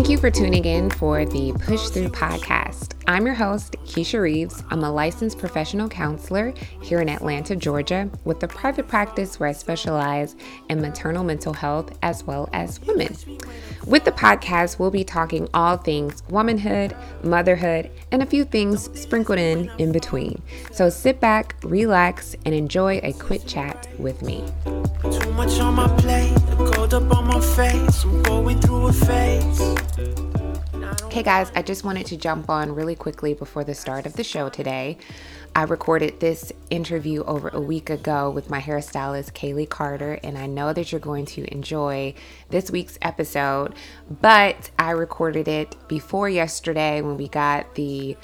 Thank you for tuning in for the Push Through podcast. I'm your host, Keisha Reeves. I'm a licensed professional counselor here in Atlanta, Georgia, with a private practice where I specialize in maternal mental health as well as women. With the podcast, we'll be talking all things womanhood, motherhood, and a few things sprinkled in in between. So sit back, relax, and enjoy a quick chat with me. Too much on my plate, up on my face. I'm going through a phase. Hey guys, I just wanted to jump on really quickly before the start of the show today. I recorded this interview over a week ago with my hairstylist, Kaylee Carter, and I know that you're going to enjoy this week's episode. But I recorded it before yesterday when we got the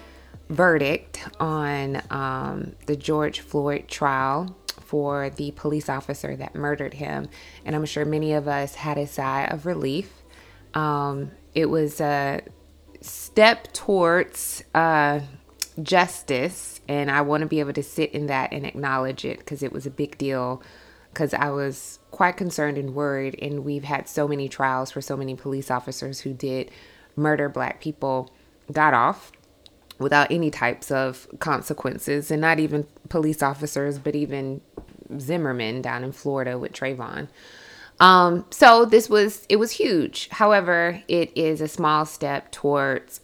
verdict on um, the George Floyd trial for the police officer that murdered him. And I'm sure many of us had a sigh of relief. Um, it was a step towards uh, justice, and I want to be able to sit in that and acknowledge it because it was a big deal. Because I was quite concerned and worried, and we've had so many trials for so many police officers who did murder black people got off without any types of consequences, and not even police officers, but even Zimmerman down in Florida with Trayvon. Um, so this was it was huge. However, it is a small step towards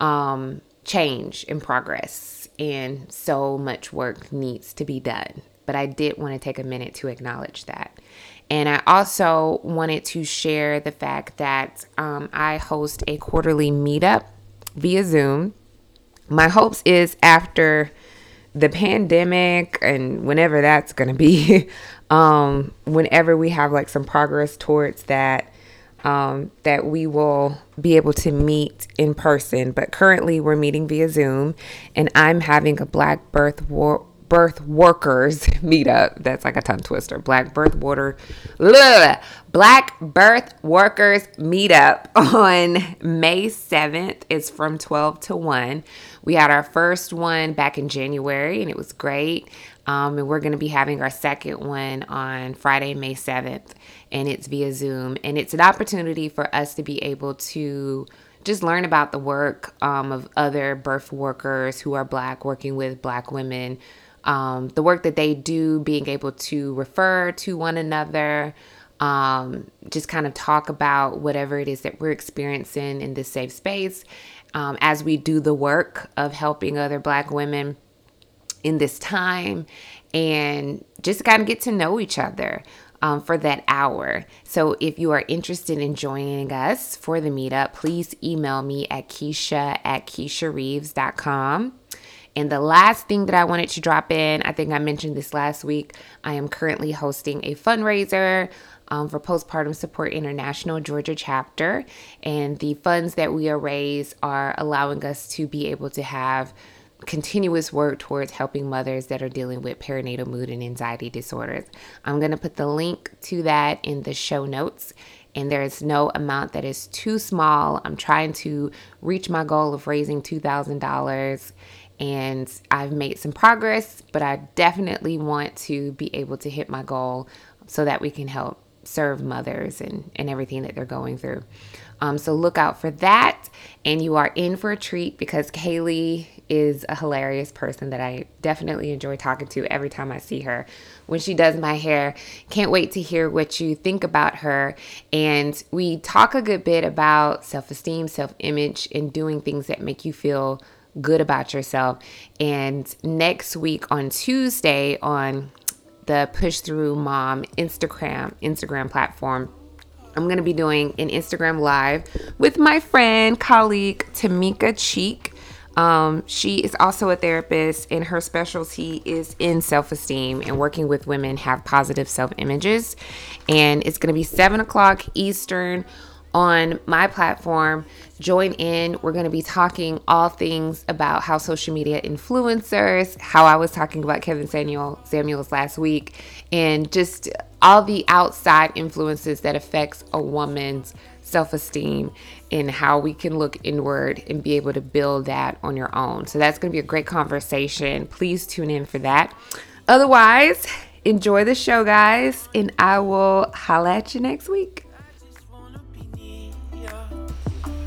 um, change and progress, and so much work needs to be done. But I did want to take a minute to acknowledge that. And I also wanted to share the fact that um, I host a quarterly meetup via Zoom. My hopes is after the pandemic and whenever that's going to be, um, whenever we have like some progress towards that, um, that we will be able to meet in person. But currently, we're meeting via Zoom, and I'm having a Black Birth War birth workers meetup. That's like a tongue twister. Black birth water, blah, Black birth workers meetup on May 7th. It's from 12 to 1. We had our first one back in January and it was great. Um, and we're going to be having our second one on Friday, May 7th, and it's via Zoom. And it's an opportunity for us to be able to just learn about the work um, of other birth workers who are Black, working with Black women um, the work that they do, being able to refer to one another, um, just kind of talk about whatever it is that we're experiencing in this safe space um, as we do the work of helping other Black women in this time and just kind of get to know each other. Um, for that hour. So if you are interested in joining us for the meetup, please email me at Keisha at KeishaReeves.com. And the last thing that I wanted to drop in, I think I mentioned this last week, I am currently hosting a fundraiser um, for Postpartum Support International Georgia chapter. And the funds that we are raise are allowing us to be able to have continuous work towards helping mothers that are dealing with perinatal mood and anxiety disorders. I'm going to put the link to that in the show notes. And there is no amount that is too small. I'm trying to reach my goal of raising $2,000 and I've made some progress, but I definitely want to be able to hit my goal so that we can help serve mothers and, and everything that they're going through. Um, so look out for that. And you are in for a treat because Kaylee is a hilarious person that I definitely enjoy talking to every time I see her when she does my hair. Can't wait to hear what you think about her. And we talk a good bit about self esteem, self image, and doing things that make you feel good about yourself. And next week on Tuesday on the Push Through Mom Instagram Instagram platform, I'm going to be doing an Instagram live with my friend, colleague Tamika Cheek. Um, she is also a therapist, and her specialty is in self esteem and working with women have positive self images. And it's going to be seven o'clock Eastern on my platform. Join in. We're going to be talking all things about how social media influencers, how I was talking about Kevin Samuel Samuels last week, and just all the outside influences that affects a woman's self-esteem and how we can look inward and be able to build that on your own. So that's going to be a great conversation. Please tune in for that. Otherwise, enjoy the show, guys, and I will holla at you next week.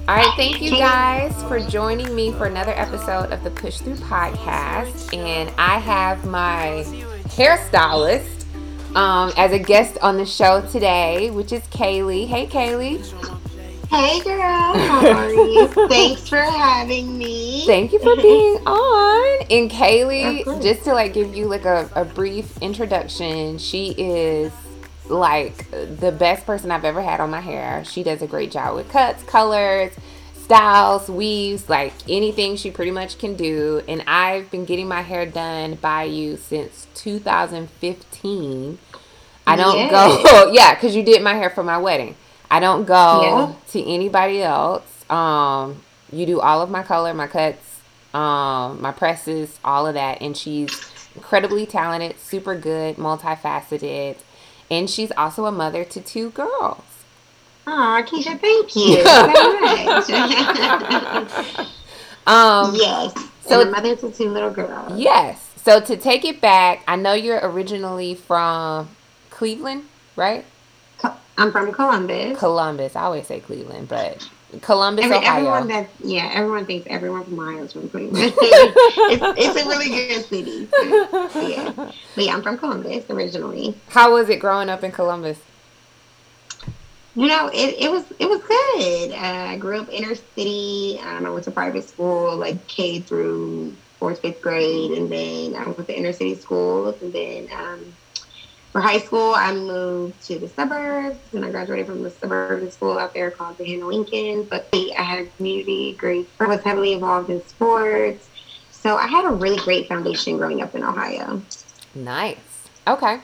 All right, thank you guys for joining me for another episode of the Push Through podcast. And I have my hairstylist um, as a guest on the show today, which is Kaylee. Hey, Kaylee. Hey, girl. How are you? Thanks for having me. Thank you for being on. And Kaylee, just to like give you like a, a brief introduction, she is like the best person I've ever had on my hair. She does a great job with cuts, colors, styles, weaves, like anything she pretty much can do. And I've been getting my hair done by you since 2015. I don't go, yeah, because you did my hair for my wedding. I don't go yeah. to anybody else. Um, you do all of my color, my cuts, um, my presses, all of that. And she's incredibly talented, super good, multifaceted and she's also a mother to two girls. Oh, Keisha, thank you um, yes. So and a mother to two little girls. Yes. So to take it back, I know you're originally from Cleveland, right? I'm from Columbus. Columbus. I always say Cleveland, but Columbus, Every, Ohio. Everyone that yeah, everyone thinks everyone from Ohio is from Cleveland. it's, it's, a really good city. So, yeah, but yeah, I'm from Columbus originally. How was it growing up in Columbus? You know, it, it was it was good. Uh, I grew up inner city. Um, I went to private school, like K through fourth, fifth grade, and then I went to inner city schools, and then um, for high school, I moved to the suburbs and I graduated from the suburban school out there called Gahanna Lincoln. But I had a community great. I was heavily involved in sports. So I had a really great foundation growing up in Ohio. Nice. Okay.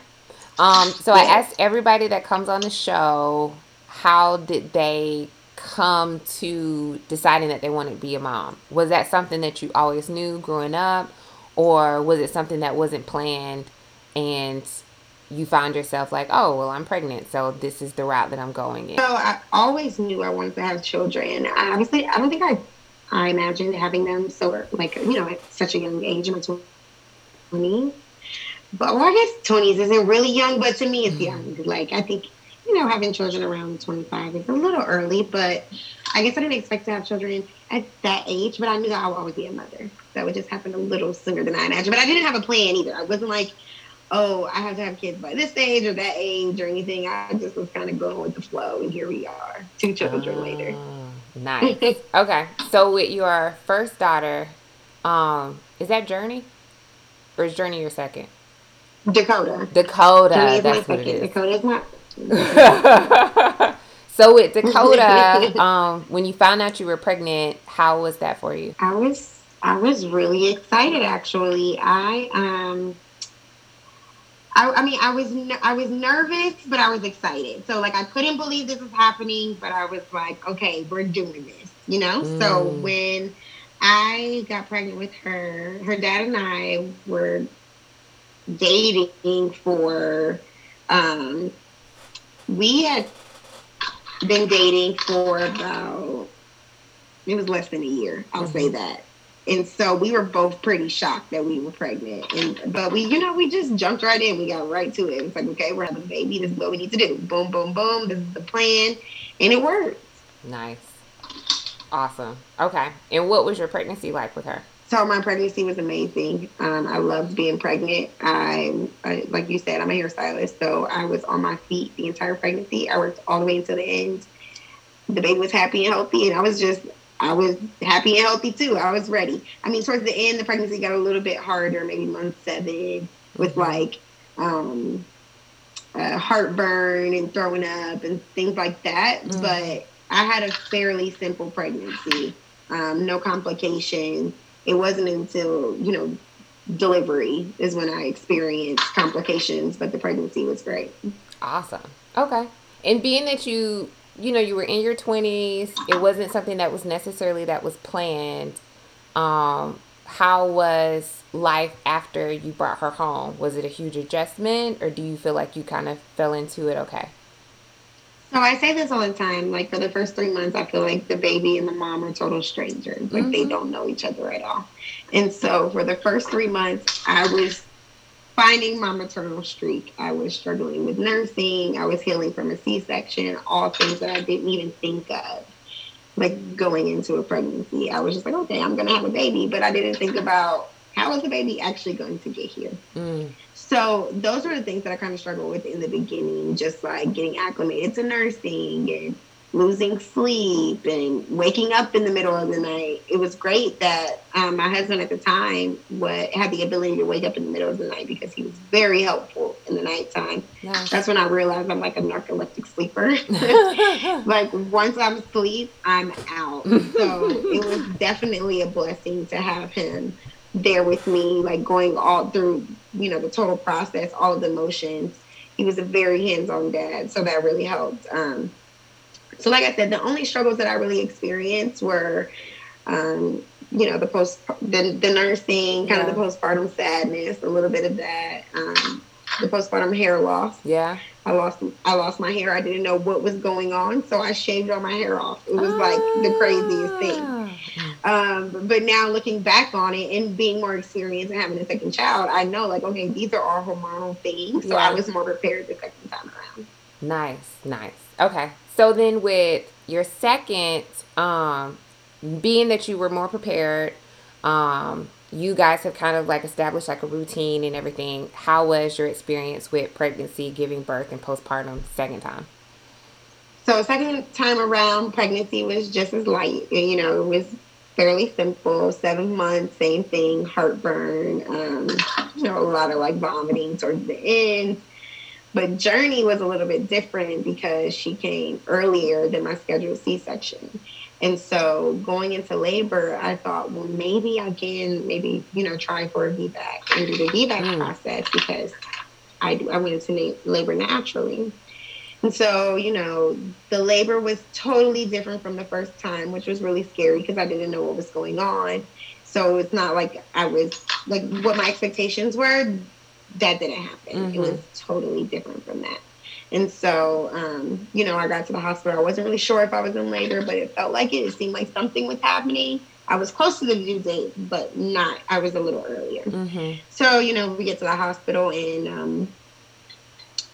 Um, so I asked everybody that comes on the show, how did they come to deciding that they wanted to be a mom? Was that something that you always knew growing up, or was it something that wasn't planned and you found yourself like, oh, well, I'm pregnant, so this is the route that I'm going in? So I always knew I wanted to have children. I, obviously, I don't think I, I imagined having them so like you know at such a young age, in my twenties. But well, I guess twenties isn't really young, but to me, it's mm-hmm. young. Like I think you know having children around 25 is a little early, but I guess I didn't expect to have children at that age. But I knew that I would always be a mother. That would just happen a little sooner than I imagined. But I didn't have a plan either. I wasn't like oh, I have to have kids by this age or that age or anything. I just was kind of going with the flow, and here we are, two children uh, later. Ah, nice. okay, so with your first daughter, um, is that Journey, or is Journey your second? Dakota. Dakota. That's what it is. Dakota's my. so with Dakota, um, when you found out you were pregnant, how was that for you? I was I was really excited actually. I um I, I, mean, I was I was nervous, but I was excited. So like, I couldn't believe this was happening, but I was like, okay, we're doing this, you know. Mm. So when I got pregnant with her, her dad and I were dating for. Um, we had been dating for about it was less than a year. I'll mm-hmm. say that and so we were both pretty shocked that we were pregnant. And but we, you know, we just jumped right in. We got right to it. It's like, okay, we're having a baby. This is what we need to do. Boom, boom, boom. This is the plan, and it worked. Nice, awesome. Okay, and what was your pregnancy like with her? So my pregnancy was amazing. Um, I loved being pregnant. I, I, like you said, I'm a hairstylist, so I was on my feet the entire pregnancy. I worked all the way until the end. The baby was happy and healthy, and I was just I was happy and healthy too. I was ready. I mean, towards the end, the pregnancy got a little bit harder, maybe month seven, with mm-hmm. like um, uh, heartburn and throwing up and things like that. Mm. But I had a fairly simple pregnancy, um, no complications. It wasn't until, you know, delivery is when I experienced complications, but the pregnancy was great. Awesome. Okay. And being that you you know you were in your 20s it wasn't something that was necessarily that was planned um how was life after you brought her home was it a huge adjustment or do you feel like you kind of fell into it okay so I say this all the time. Like for the first three months, I feel like the baby and the mom are total strangers. Like mm-hmm. they don't know each other at all. And so for the first three months, I was finding my maternal streak. I was struggling with nursing. I was healing from a C section, all things that I didn't even think of. like going into a pregnancy. I was just like, okay, I'm gonna have a baby, but I didn't think about how is the baby actually going to get here. Mm. So those were the things that I kind of struggled with in the beginning, just like getting acclimated to nursing and losing sleep and waking up in the middle of the night. It was great that um, my husband at the time had the ability to wake up in the middle of the night because he was very helpful in the nighttime. That's when I realized I'm like a narcoleptic sleeper. like once I'm asleep, I'm out. So it was definitely a blessing to have him there with me, like going all through, you know, the total process, all of the emotions. He was a very hands-on dad, so that really helped. Um, so, like I said, the only struggles that I really experienced were, um, you know, the post, the, the nursing, kind yeah. of the postpartum sadness, a little bit of that, um, the postpartum hair loss. Yeah. I lost I lost my hair. I didn't know what was going on, so I shaved all my hair off. It was like the craziest thing. Ah. Um, but now looking back on it and being more experienced and having a second child, I know like okay, these are all hormonal things. So yeah. I was more prepared the second time around. Nice, nice. Okay, so then with your second, um, being that you were more prepared, um, you guys have kind of like established like a routine and everything. How was your experience with pregnancy, giving birth, and postpartum second time? So second time around, pregnancy was just as light. You know, it was fairly simple. Seven months, same thing, heartburn. Um, you know, a lot of like vomiting towards the end. But Journey was a little bit different because she came earlier than my scheduled C section. And so going into labor, I thought, well, maybe I can maybe, you know, try for a VBAC and do the VBAC mm. process because I, I went into labor naturally. And so, you know, the labor was totally different from the first time, which was really scary because I didn't know what was going on. So it's not like I was like what my expectations were that didn't happen. Mm-hmm. It was totally different from that. And so, um, you know, I got to the hospital. I wasn't really sure if I was in labor, but it felt like it. It seemed like something was happening. I was close to the due date, but not. I was a little earlier. Mm-hmm. So, you know, we get to the hospital, and um,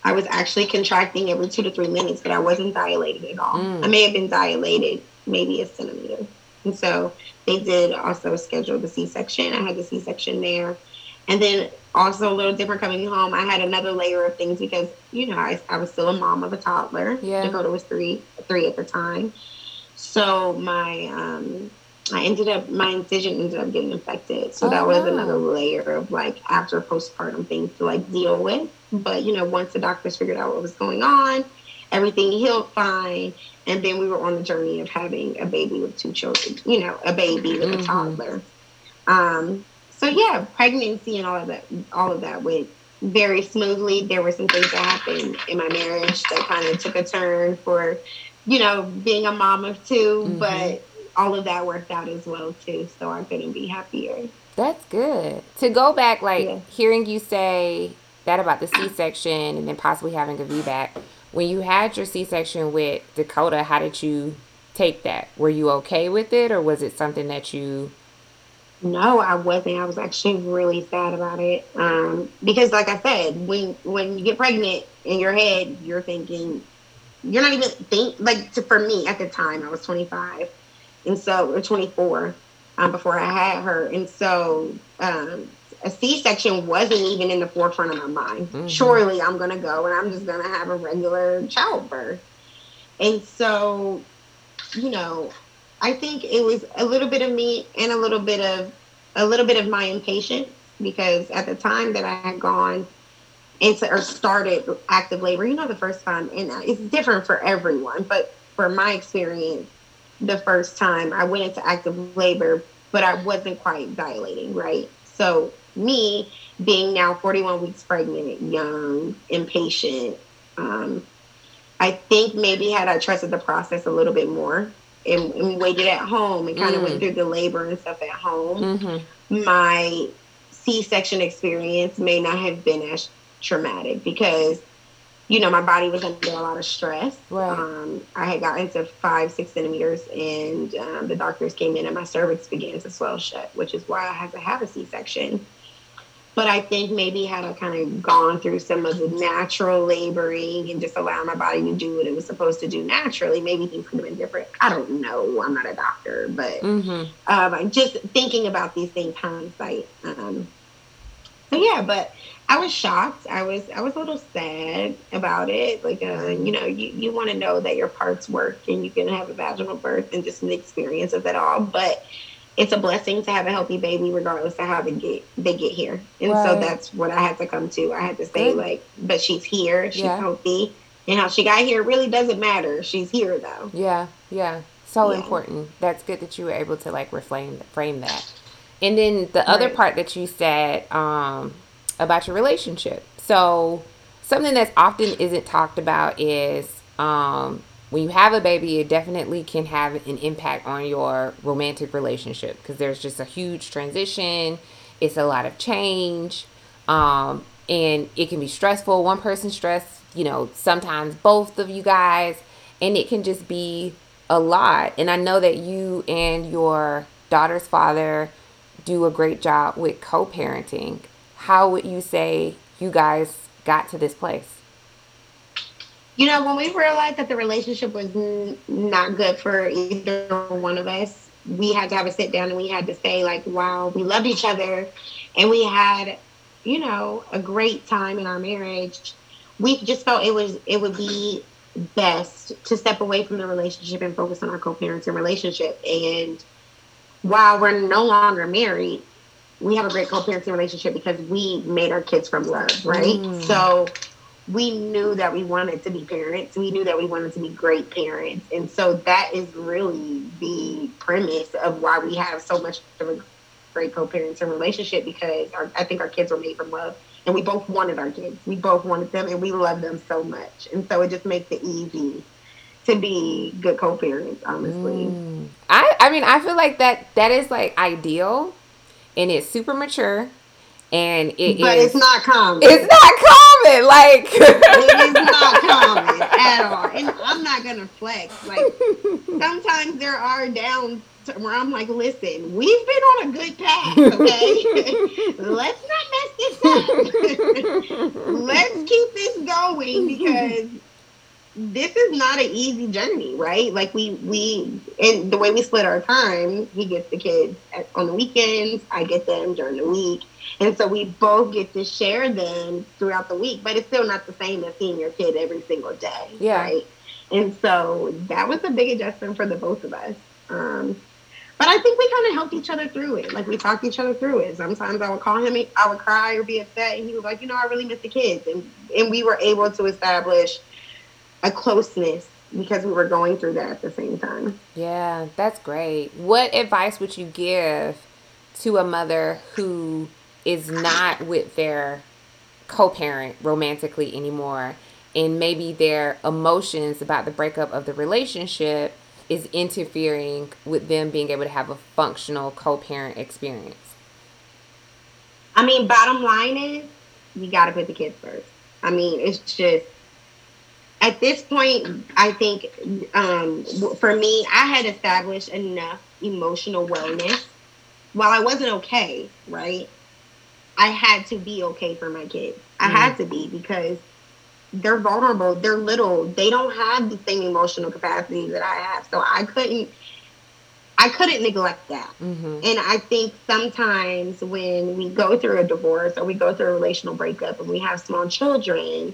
I was actually contracting every two to three minutes, but I wasn't dilated at all. Mm. I may have been dilated maybe a centimeter. And so they did also schedule the C section. I had the C section there. And then also a little different coming home. I had another layer of things because you know I, I was still a mom of a toddler. Yeah. Dakota was three three at the time, so my um, I ended up my incision ended up getting infected. So oh, that was wow. another layer of like after postpartum things to like deal with. But you know once the doctors figured out what was going on, everything healed fine, and then we were on the journey of having a baby with two children. You know a baby with mm-hmm. a toddler. Um, so yeah, pregnancy and all of that, all of that went very smoothly. There were some things that happened in my marriage that kind of took a turn for, you know, being a mom of 2 mm-hmm. but all of that worked out as well too. So I couldn't be happier. That's good. To go back, like yeah. hearing you say that about the C-section and then possibly having a VBAC. When you had your C-section with Dakota, how did you take that? Were you okay with it, or was it something that you no, I wasn't. I was actually really sad about it um, because, like I said, when when you get pregnant in your head, you're thinking you're not even think like to, for me at the time I was 25, and so or 24 um, before I had her, and so um, a C-section wasn't even in the forefront of my mind. Mm-hmm. Surely I'm gonna go and I'm just gonna have a regular childbirth, and so you know I think it was a little bit of me and a little bit of a little bit of my impatience because at the time that I had gone into or started active labor, you know, the first time, and it's different for everyone, but for my experience, the first time I went into active labor, but I wasn't quite dilating, right? So me being now 41 weeks pregnant, young, impatient, um, I think maybe had I trusted the process a little bit more, and, and waited at home and kind of mm. went through the labor and stuff at home, mm-hmm. my C-section experience may not have been as traumatic because, you know, my body was under a lot of stress. Right. Um, I had gotten to five, six centimeters, and um, the doctors came in and my cervix began to swell shut, which is why I had to have a C-section. But I think maybe had I kind of gone through some of the natural laboring and just allowed my body to do what it was supposed to do naturally, maybe things could have been different. I don't know. I'm not a doctor, but mm-hmm. um, just thinking about these things hindsight. Um, so yeah, but I was shocked. I was I was a little sad about it. Like uh, you know, you, you want to know that your parts work and you can have a vaginal birth and just an experience of it all. But it's a blessing to have a healthy baby regardless of how they get they get here and right. so that's what i had to come to i had to say Good. like but she's here she's yeah. healthy and how she got here really doesn't matter she's here though yeah yeah so yeah. important that's good that you were able to like reframe frame that and then the right. other part that you said um about your relationship so something that's often isn't talked about is um when you have a baby, it definitely can have an impact on your romantic relationship because there's just a huge transition. It's a lot of change. Um, and it can be stressful. One person stressed, you know, sometimes both of you guys, and it can just be a lot. And I know that you and your daughter's father do a great job with co parenting. How would you say you guys got to this place? You know, when we realized that the relationship was n- not good for either one of us, we had to have a sit down and we had to say, like, wow, we loved each other and we had, you know, a great time in our marriage. We just felt it was it would be best to step away from the relationship and focus on our co-parenting relationship. And while we're no longer married, we have a great co-parenting relationship because we made our kids from love, right? Mm. So we knew that we wanted to be parents. We knew that we wanted to be great parents. And so that is really the premise of why we have so much of a great co-parenting relationship because our, I think our kids were made from love and we both wanted our kids. We both wanted them and we love them so much. And so it just makes it easy to be good co-parents, honestly. Mm. I, I mean, I feel like that that is like ideal and it's super mature and it but is, it's not common. It's not common. Like it is not common at all. And I'm not gonna flex. Like sometimes there are downs where I'm like, listen, we've been on a good path, okay? Let's not mess this up. Let's keep this going because this is not an easy journey, right? Like we we and the way we split our time, he gets the kids on the weekends, I get them during the week and so we both get to share them throughout the week, but it's still not the same as seeing your kid every single day. Yeah. Right. And so that was a big adjustment for the both of us. Um, but I think we kind of helped each other through it. Like we talked each other through it. Sometimes I would call him, I would cry or be upset, and he was like, you know, I really miss the kids, and and we were able to establish a closeness because we were going through that at the same time. Yeah, that's great. What advice would you give to a mother who is not with their co-parent romantically anymore. And maybe their emotions about the breakup of the relationship is interfering with them being able to have a functional co-parent experience. I mean bottom line is you got to put the kids first. I mean it's just at this point i think um, for me i had established enough emotional wellness. While i wasn't okay right I had to be okay for my kids. I mm had to be because they're vulnerable. They're little. They don't have the same emotional capacity that I have. So I couldn't I couldn't neglect that. Mm-hmm. And I think sometimes when we go through a divorce or we go through a relational breakup and we have small children,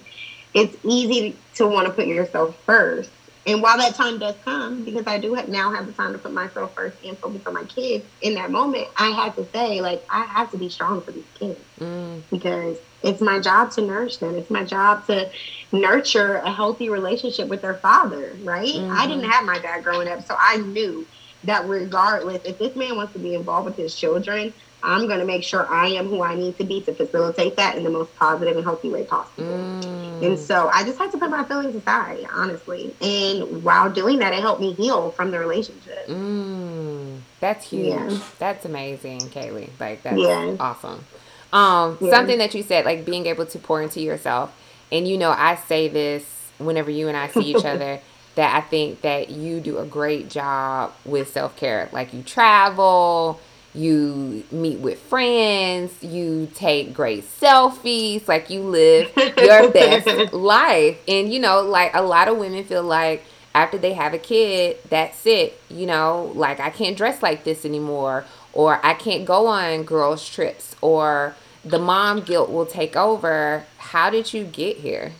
it's easy to want to put yourself first. And while that time does come, because I do have, now have the time to put myself first and focus on my kids, in that moment, I had to say, like, I have to be strong for these kids mm. because it's my job to nourish them. It's my job to nurture a healthy relationship with their father, right? Mm-hmm. I didn't have my dad growing up, so I knew that regardless, if this man wants to be involved with his children, I'm going to make sure I am who I need to be to facilitate that in the most positive and healthy way possible. Mm. And so I just had to put my feelings aside, honestly. And while doing that, it helped me heal from the relationship. Mm. That's huge. Yeah. That's amazing, Kaylee. Like, that's yeah. awesome. Um, yeah. Something that you said, like being able to pour into yourself. And you know, I say this whenever you and I see each other. that I think that you do a great job with self care. Like you travel, you meet with friends, you take great selfies, like you live your best life. And you know, like a lot of women feel like after they have a kid, that's it. You know, like I can't dress like this anymore, or I can't go on girls' trips, or the mom guilt will take over. How did you get here?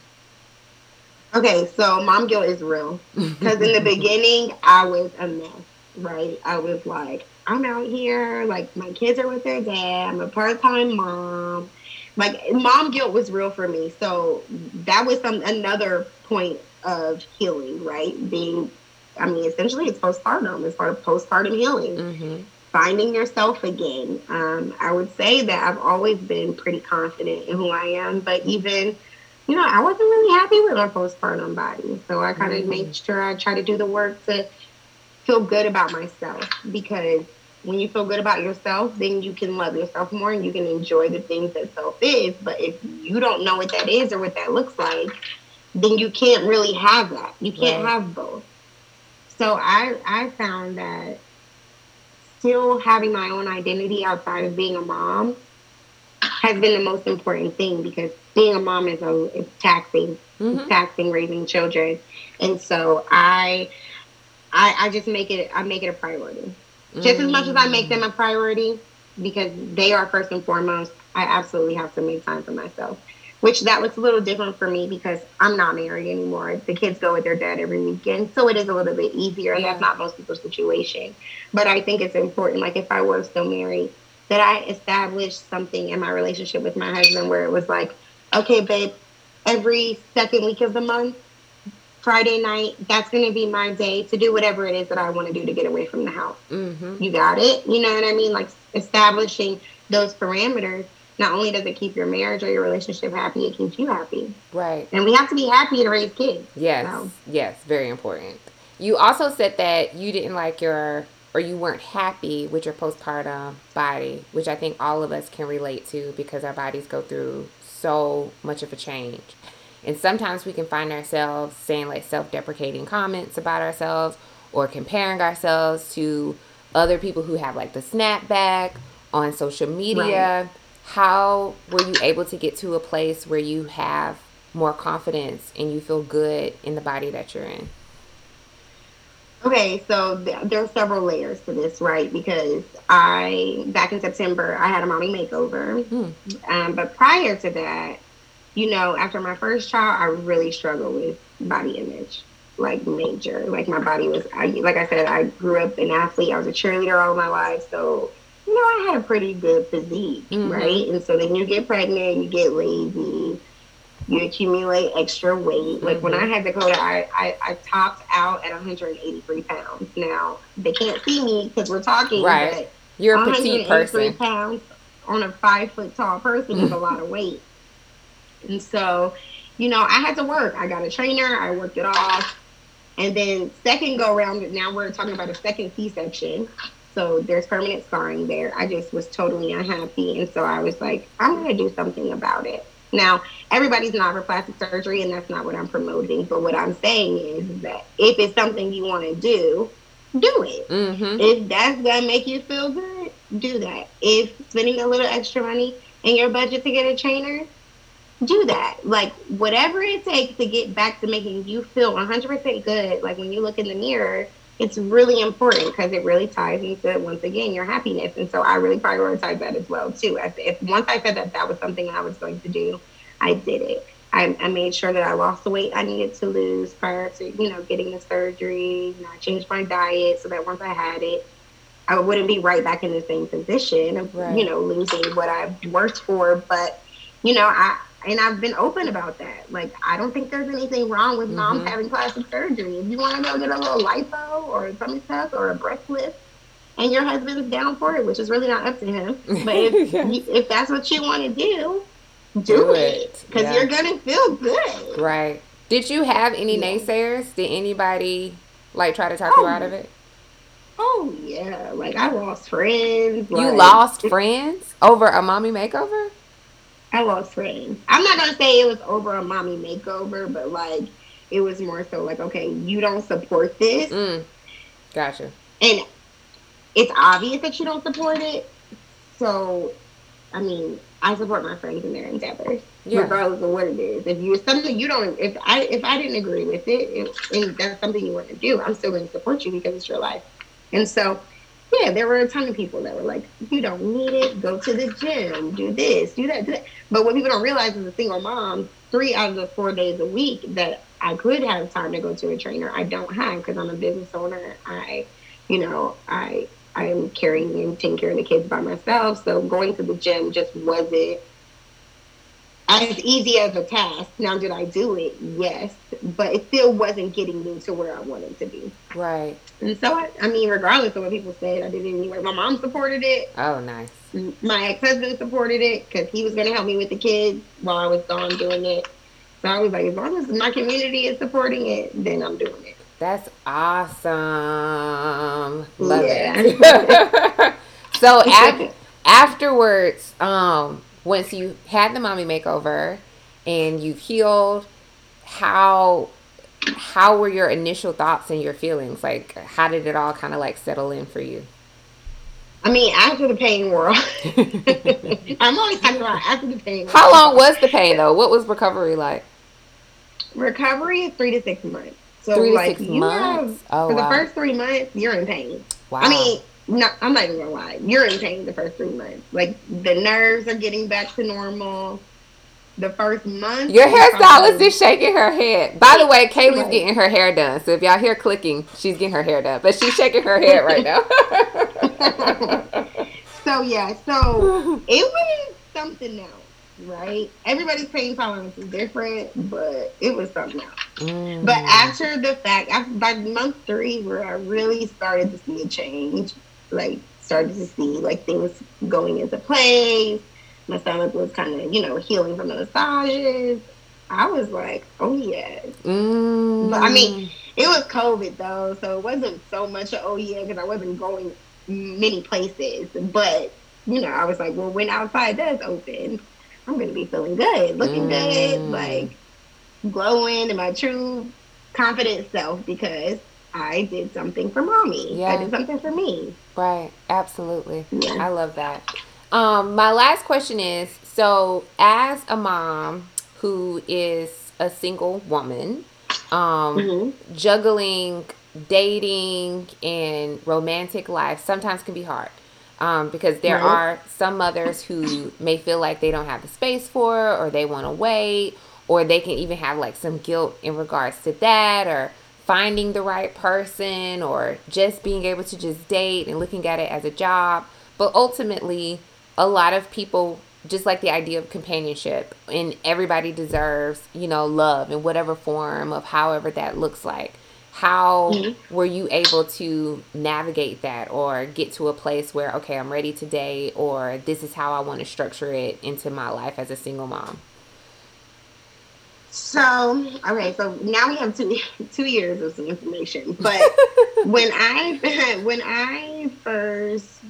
Okay, so mom guilt is real. Because in the beginning, I was a mess, right? I was like, I'm out here, like my kids are with their dad. I'm a part time mom. Like mom guilt was real for me. So that was some another point of healing, right? Being, I mean, essentially it's postpartum. It's part of postpartum healing. Mm-hmm. Finding yourself again. Um, I would say that I've always been pretty confident in who I am, but even you know, I wasn't really happy with our postpartum body. So I kind of mm-hmm. made sure I try to do the work to feel good about myself because when you feel good about yourself, then you can love yourself more and you can enjoy the things that self is. But if you don't know what that is or what that looks like, then you can't really have that. You can't right. have both. So I I found that still having my own identity outside of being a mom has been the most important thing because being a mom is a it's taxing. Mm-hmm. It's taxing raising children. And so I I I just make it I make it a priority. Just as much as I mm. make them a priority, because they are first and foremost, I absolutely have to make time for myself. Which that looks a little different for me because I'm not married anymore. The kids go with their dad every weekend, so it is a little bit easier, and yeah. that's not most people's situation. But I think it's important, like if I were still married, that I established something in my relationship with my husband where it was like, okay, babe, every second week of the month, Friday night, that's going to be my day to do whatever it is that I want to do to get away from the house. Mm-hmm. You got it? You know what I mean? Like establishing those parameters. Not only does it keep your marriage or your relationship happy, it keeps you happy. Right. And we have to be happy to raise kids. Yes. So. Yes. Very important. You also said that you didn't like your or you weren't happy with your postpartum body, which I think all of us can relate to because our bodies go through so much of a change. And sometimes we can find ourselves saying like self deprecating comments about ourselves or comparing ourselves to other people who have like the snapback on social media. Right. How were you able to get to a place where you have more confidence and you feel good in the body that you're in? Okay, so th- there are several layers to this, right? Because I, back in September, I had a mommy makeover. Mm. Um, but prior to that, you know, after my first child, I really struggled with body image, like major. Like my body was, I, like I said, I grew up an athlete. I was a cheerleader all my life, so you know, I had a pretty good physique, mm-hmm. right? And so then you get pregnant, you get lazy, you accumulate extra weight. Like mm-hmm. when I had Dakota, I, I, I topped out at 183 pounds. Now they can't see me because we're talking, right? You're a petite person. Pounds on a five foot tall person is a lot of weight. And so, you know, I had to work. I got a trainer, I worked it off. And then second go around, now we're talking about a second C section. So there's permanent scarring there. I just was totally unhappy. And so I was like, I'm going to do something about it. Now, everybody's not for plastic surgery, and that's not what I'm promoting. But what I'm saying is that if it's something you want to do, do it. Mm-hmm. If that's going to make you feel good, do that. If spending a little extra money in your budget to get a trainer, do that. Like whatever it takes to get back to making you feel 100% good. Like when you look in the mirror, it's really important because it really ties into once again your happiness. And so I really prioritize that as well too. As if once I said that that was something I was going to do, I did it. I, I made sure that I lost the weight I needed to lose prior to you know getting the surgery. You know, I changed my diet so that once I had it, I wouldn't be right back in the same position of right. you know losing what I worked for. But you know, I and I've been open about that. Like, I don't think there's anything wrong with moms mm-hmm. having plastic surgery. If you want to go get a little lipo or a tummy tuck or a breast lift, and your husband's down for it, which is really not up to him. But if yes. if that's what you want to do, do, do it because yeah. you're gonna feel good. Right. Did you have any yeah. naysayers? Did anybody like try to talk oh. you out of it? Oh yeah, like I lost friends. You like, lost friends over a mommy makeover? I lost friends. I'm not gonna say it was over a mommy makeover, but like it was more so like, okay, you don't support this. Mm. Gotcha. And it's obvious that you don't support it. So, I mean, I support my friends in their endeavors, yeah. regardless of what it is. If you something you don't, if I if I didn't agree with it, if, and that's something you want to do, I'm still going to support you because it's your life. And so, yeah, there were a ton of people that were like, "You don't need it. Go to the gym. Do this. Do that. Do that." But what people don't realize is a single mom, three out of the four days a week that I could have time to go to a trainer, I don't have because I'm a business owner. I, you know, I I'm carrying and taking care of the kids by myself. So going to the gym just wasn't as easy as a task. Now, did I do it? Yes, but it still wasn't getting me to where I wanted to be. Right. And so, I, I mean, regardless of what people said, I did it anyway. My mom supported it. Oh, nice. My ex husband supported it because he was going to help me with the kids while I was gone doing it. So I was like, as long as my community is supporting it, then I'm doing it. That's awesome. Love yeah. it. so af- afterwards, um, once you had the mommy makeover and you've healed, how how were your initial thoughts and your feelings? Like how did it all kind of like settle in for you? I mean, after the pain world, I'm always talking about after the pain. World. How long was the pain though? What was recovery like? Recovery is three to six months. So three like you months? have oh, for wow. the first three months, you're in pain. Wow. I mean, no, I'm not even gonna lie. You're in pain the first three months. Like the nerves are getting back to normal. The first month. Your hairstylist is shaking her head. By the way, Kaylee's right. getting her hair done. So if y'all hear clicking, she's getting her hair done. But she's shaking her head right now. so yeah, so it was something else right? Everybody's pain tolerance is different, but it was something else. Mm. But after the fact, after by month three, where I really started to see a change, like started to see like things going into place. My stomach was kind of, you know, healing from the massages. I was like, oh yeah. Mm. But I mean, it was COVID though, so it wasn't so much of, oh yeah, because I wasn't going many places. But you know, I was like, well, when outside does open, I'm gonna be feeling good, looking mm. good, like glowing in my true confident self because I did something for mommy. Yeah. I did something for me. Right. Absolutely. Yeah. I love that. Um, my last question is so as a mom who is a single woman, um, mm-hmm. juggling dating and romantic life sometimes can be hard um, because there right. are some mothers who may feel like they don't have the space for or they want to wait or they can even have like some guilt in regards to that or finding the right person or just being able to just date and looking at it as a job. But ultimately a lot of people just like the idea of companionship and everybody deserves you know love in whatever form of however that looks like. How mm-hmm. were you able to navigate that or get to a place where okay i'm ready today or this is how i want to structure it into my life as a single mom so okay so now we have two two years of some information but when i when i first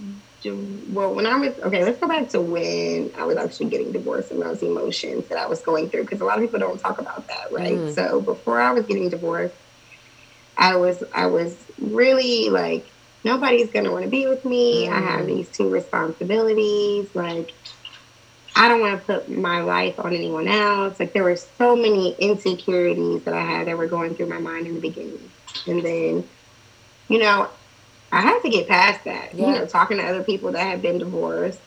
well when i was okay let's go back to when i was actually getting divorced and those emotions that i was going through because a lot of people don't talk about that right mm. so before i was getting divorced I was I was really like nobody's gonna want to be with me. Mm. I have mm. these two responsibilities. Like I don't want to put my life on anyone else. Like there were so many insecurities that I had that were going through my mind in the beginning, and then you know I had to get past that. Yeah. You know, talking to other people that had been divorced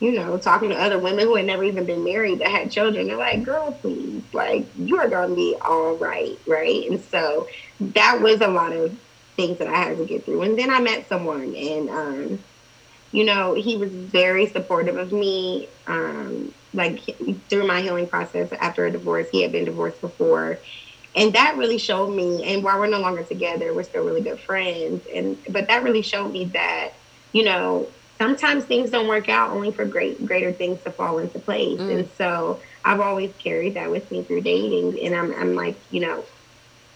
you know, talking to other women who had never even been married that had children, they're like, girl, please, like, you are going to be all right, right? And so that was a lot of things that I had to get through. And then I met someone, and, um, you know, he was very supportive of me. Um, like, through my healing process after a divorce, he had been divorced before. And that really showed me, and while we're no longer together, we're still really good friends. And, but that really showed me that, you know, sometimes things don't work out only for great greater things to fall into place. Mm. And so I've always carried that with me through dating and I'm I'm like, you know,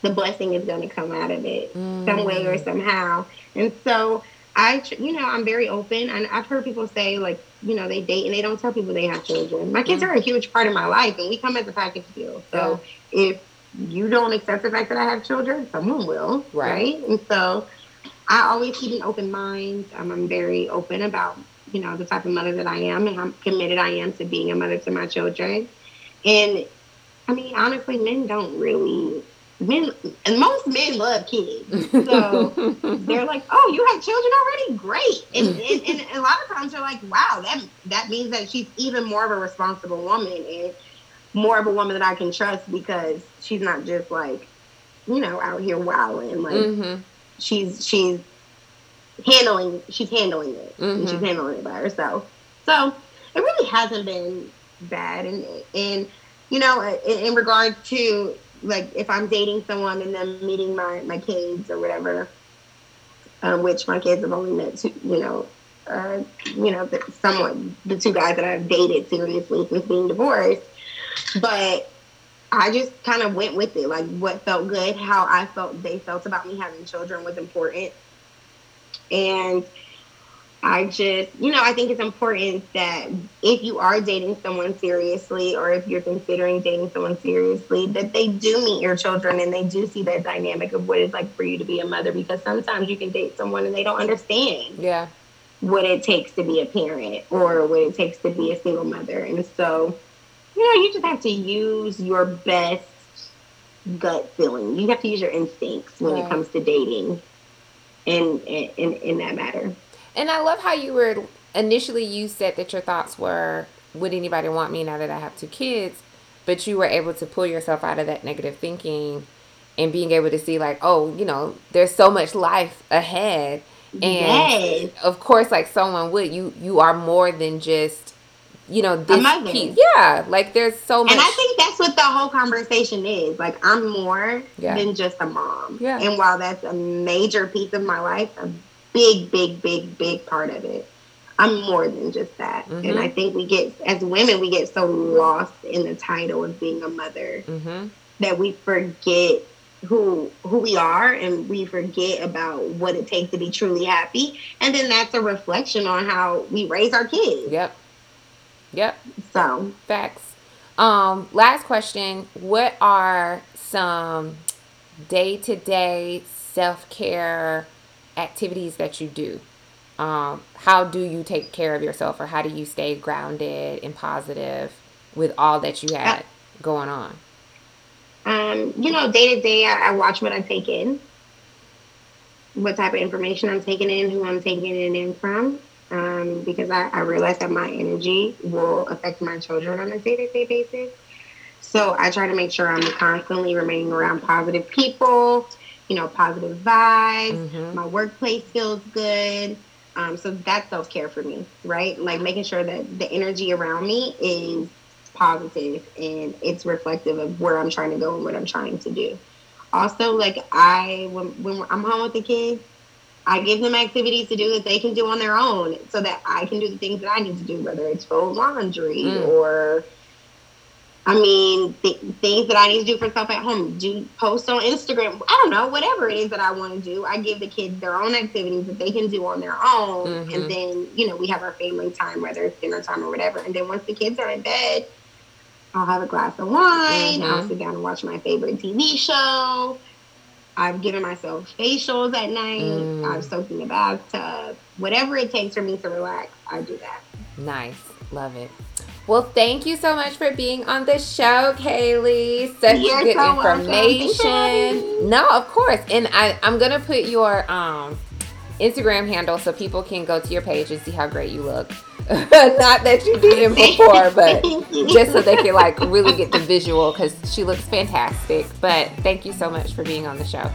the blessing is going to come out of it mm. some way or somehow. And so I, you know, I'm very open, and I've heard people say like, you know, they date and they don't tell people they have children. My kids mm. are a huge part of my life, and we come as a package deal. So yeah. if you don't accept the fact that I have children, someone will, right? right? And so I always keep an open mind. Um, I'm very open about you know the type of mother that I am and how committed I am to being a mother to my children. And I mean, honestly, men don't really men and most men love kids. So they're like, Oh, you have children already? Great. And, and, and, a lot of times they're like, Wow, that that means that she's even more of a responsible woman and more of a woman that I can trust because she's not just like, you know, out here wilding. Like mm-hmm. she's she's handling she's handling it. Mm-hmm. And she's handling it by herself. So it really hasn't been bad and and you know, in, in regard to like if I'm dating someone and then meeting my my kids or whatever, um, which my kids have only met two, you know, uh, you know, somewhat the two guys that I've dated seriously since being divorced, but I just kind of went with it, like what felt good, how I felt they felt about me having children was important, and I just, you know, I think it's important that if you are dating someone seriously or if you're considering dating someone seriously, that they do meet your children and they do see that dynamic of what it's like for you to be a mother because sometimes you can date someone and they don't understand. Yeah. What it takes to be a parent or what it takes to be a single mother. And so, you know, you just have to use your best gut feeling. You have to use your instincts when right. it comes to dating in, in, in that matter. And I love how you were initially you said that your thoughts were would anybody want me now that I have two kids? But you were able to pull yourself out of that negative thinking and being able to see like, oh, you know, there's so much life ahead. And yes. of course, like someone would, you you are more than just, you know, this piece. Yeah, like there's so much. And I think that's what the whole conversation is. Like I'm more yeah. than just a mom. Yeah. And while that's a major piece of my life, a big, big, big, big part of it. I'm more than just that. Mm-hmm. And I think we get, as women, we get so lost in the title of being a mother mm-hmm. that we forget who who we are and we forget about what it takes to be truly happy and then that's a reflection on how we raise our kids yep yep so facts um last question what are some day-to-day self-care activities that you do. Um, how do you take care of yourself or how do you stay grounded and positive with all that you had going on? Um, you know, day to day, I, watch what I take in, what type of information I'm taking in, who I'm taking it in from, um, because I, I realize that my energy will affect my children on a day to day basis. So I try to make sure I'm constantly remaining around positive people, you know, positive vibes. Mm-hmm. My workplace feels good. Um, so that's self care for me, right? Like making sure that the energy around me is positive and it's reflective of where I'm trying to go and what I'm trying to do. Also, like I, when, when I'm home with the kids, I give them activities to do that they can do on their own so that I can do the things that I need to do, whether it's fold laundry mm. or I mean, th- things that I need to do for self at home, do post on Instagram. I don't know, whatever it is that I want to do. I give the kids their own activities that they can do on their own, mm-hmm. and then you know we have our family time, whether it's dinner time or whatever. And then once the kids are in bed, I'll have a glass of wine. Mm-hmm. I'll sit down and watch my favorite TV show. I've given myself facials at night. Mm. I've soaked in the bathtub. Whatever it takes for me to relax, I do that. Nice, love it. Well, thank you so much for being on the show, Kaylee. Such You're good so information. No, of course. And I, I'm gonna put your um Instagram handle so people can go to your page and see how great you look. Not that you didn't before, but just so they can like really get the visual because she looks fantastic. But thank you so much for being on the show.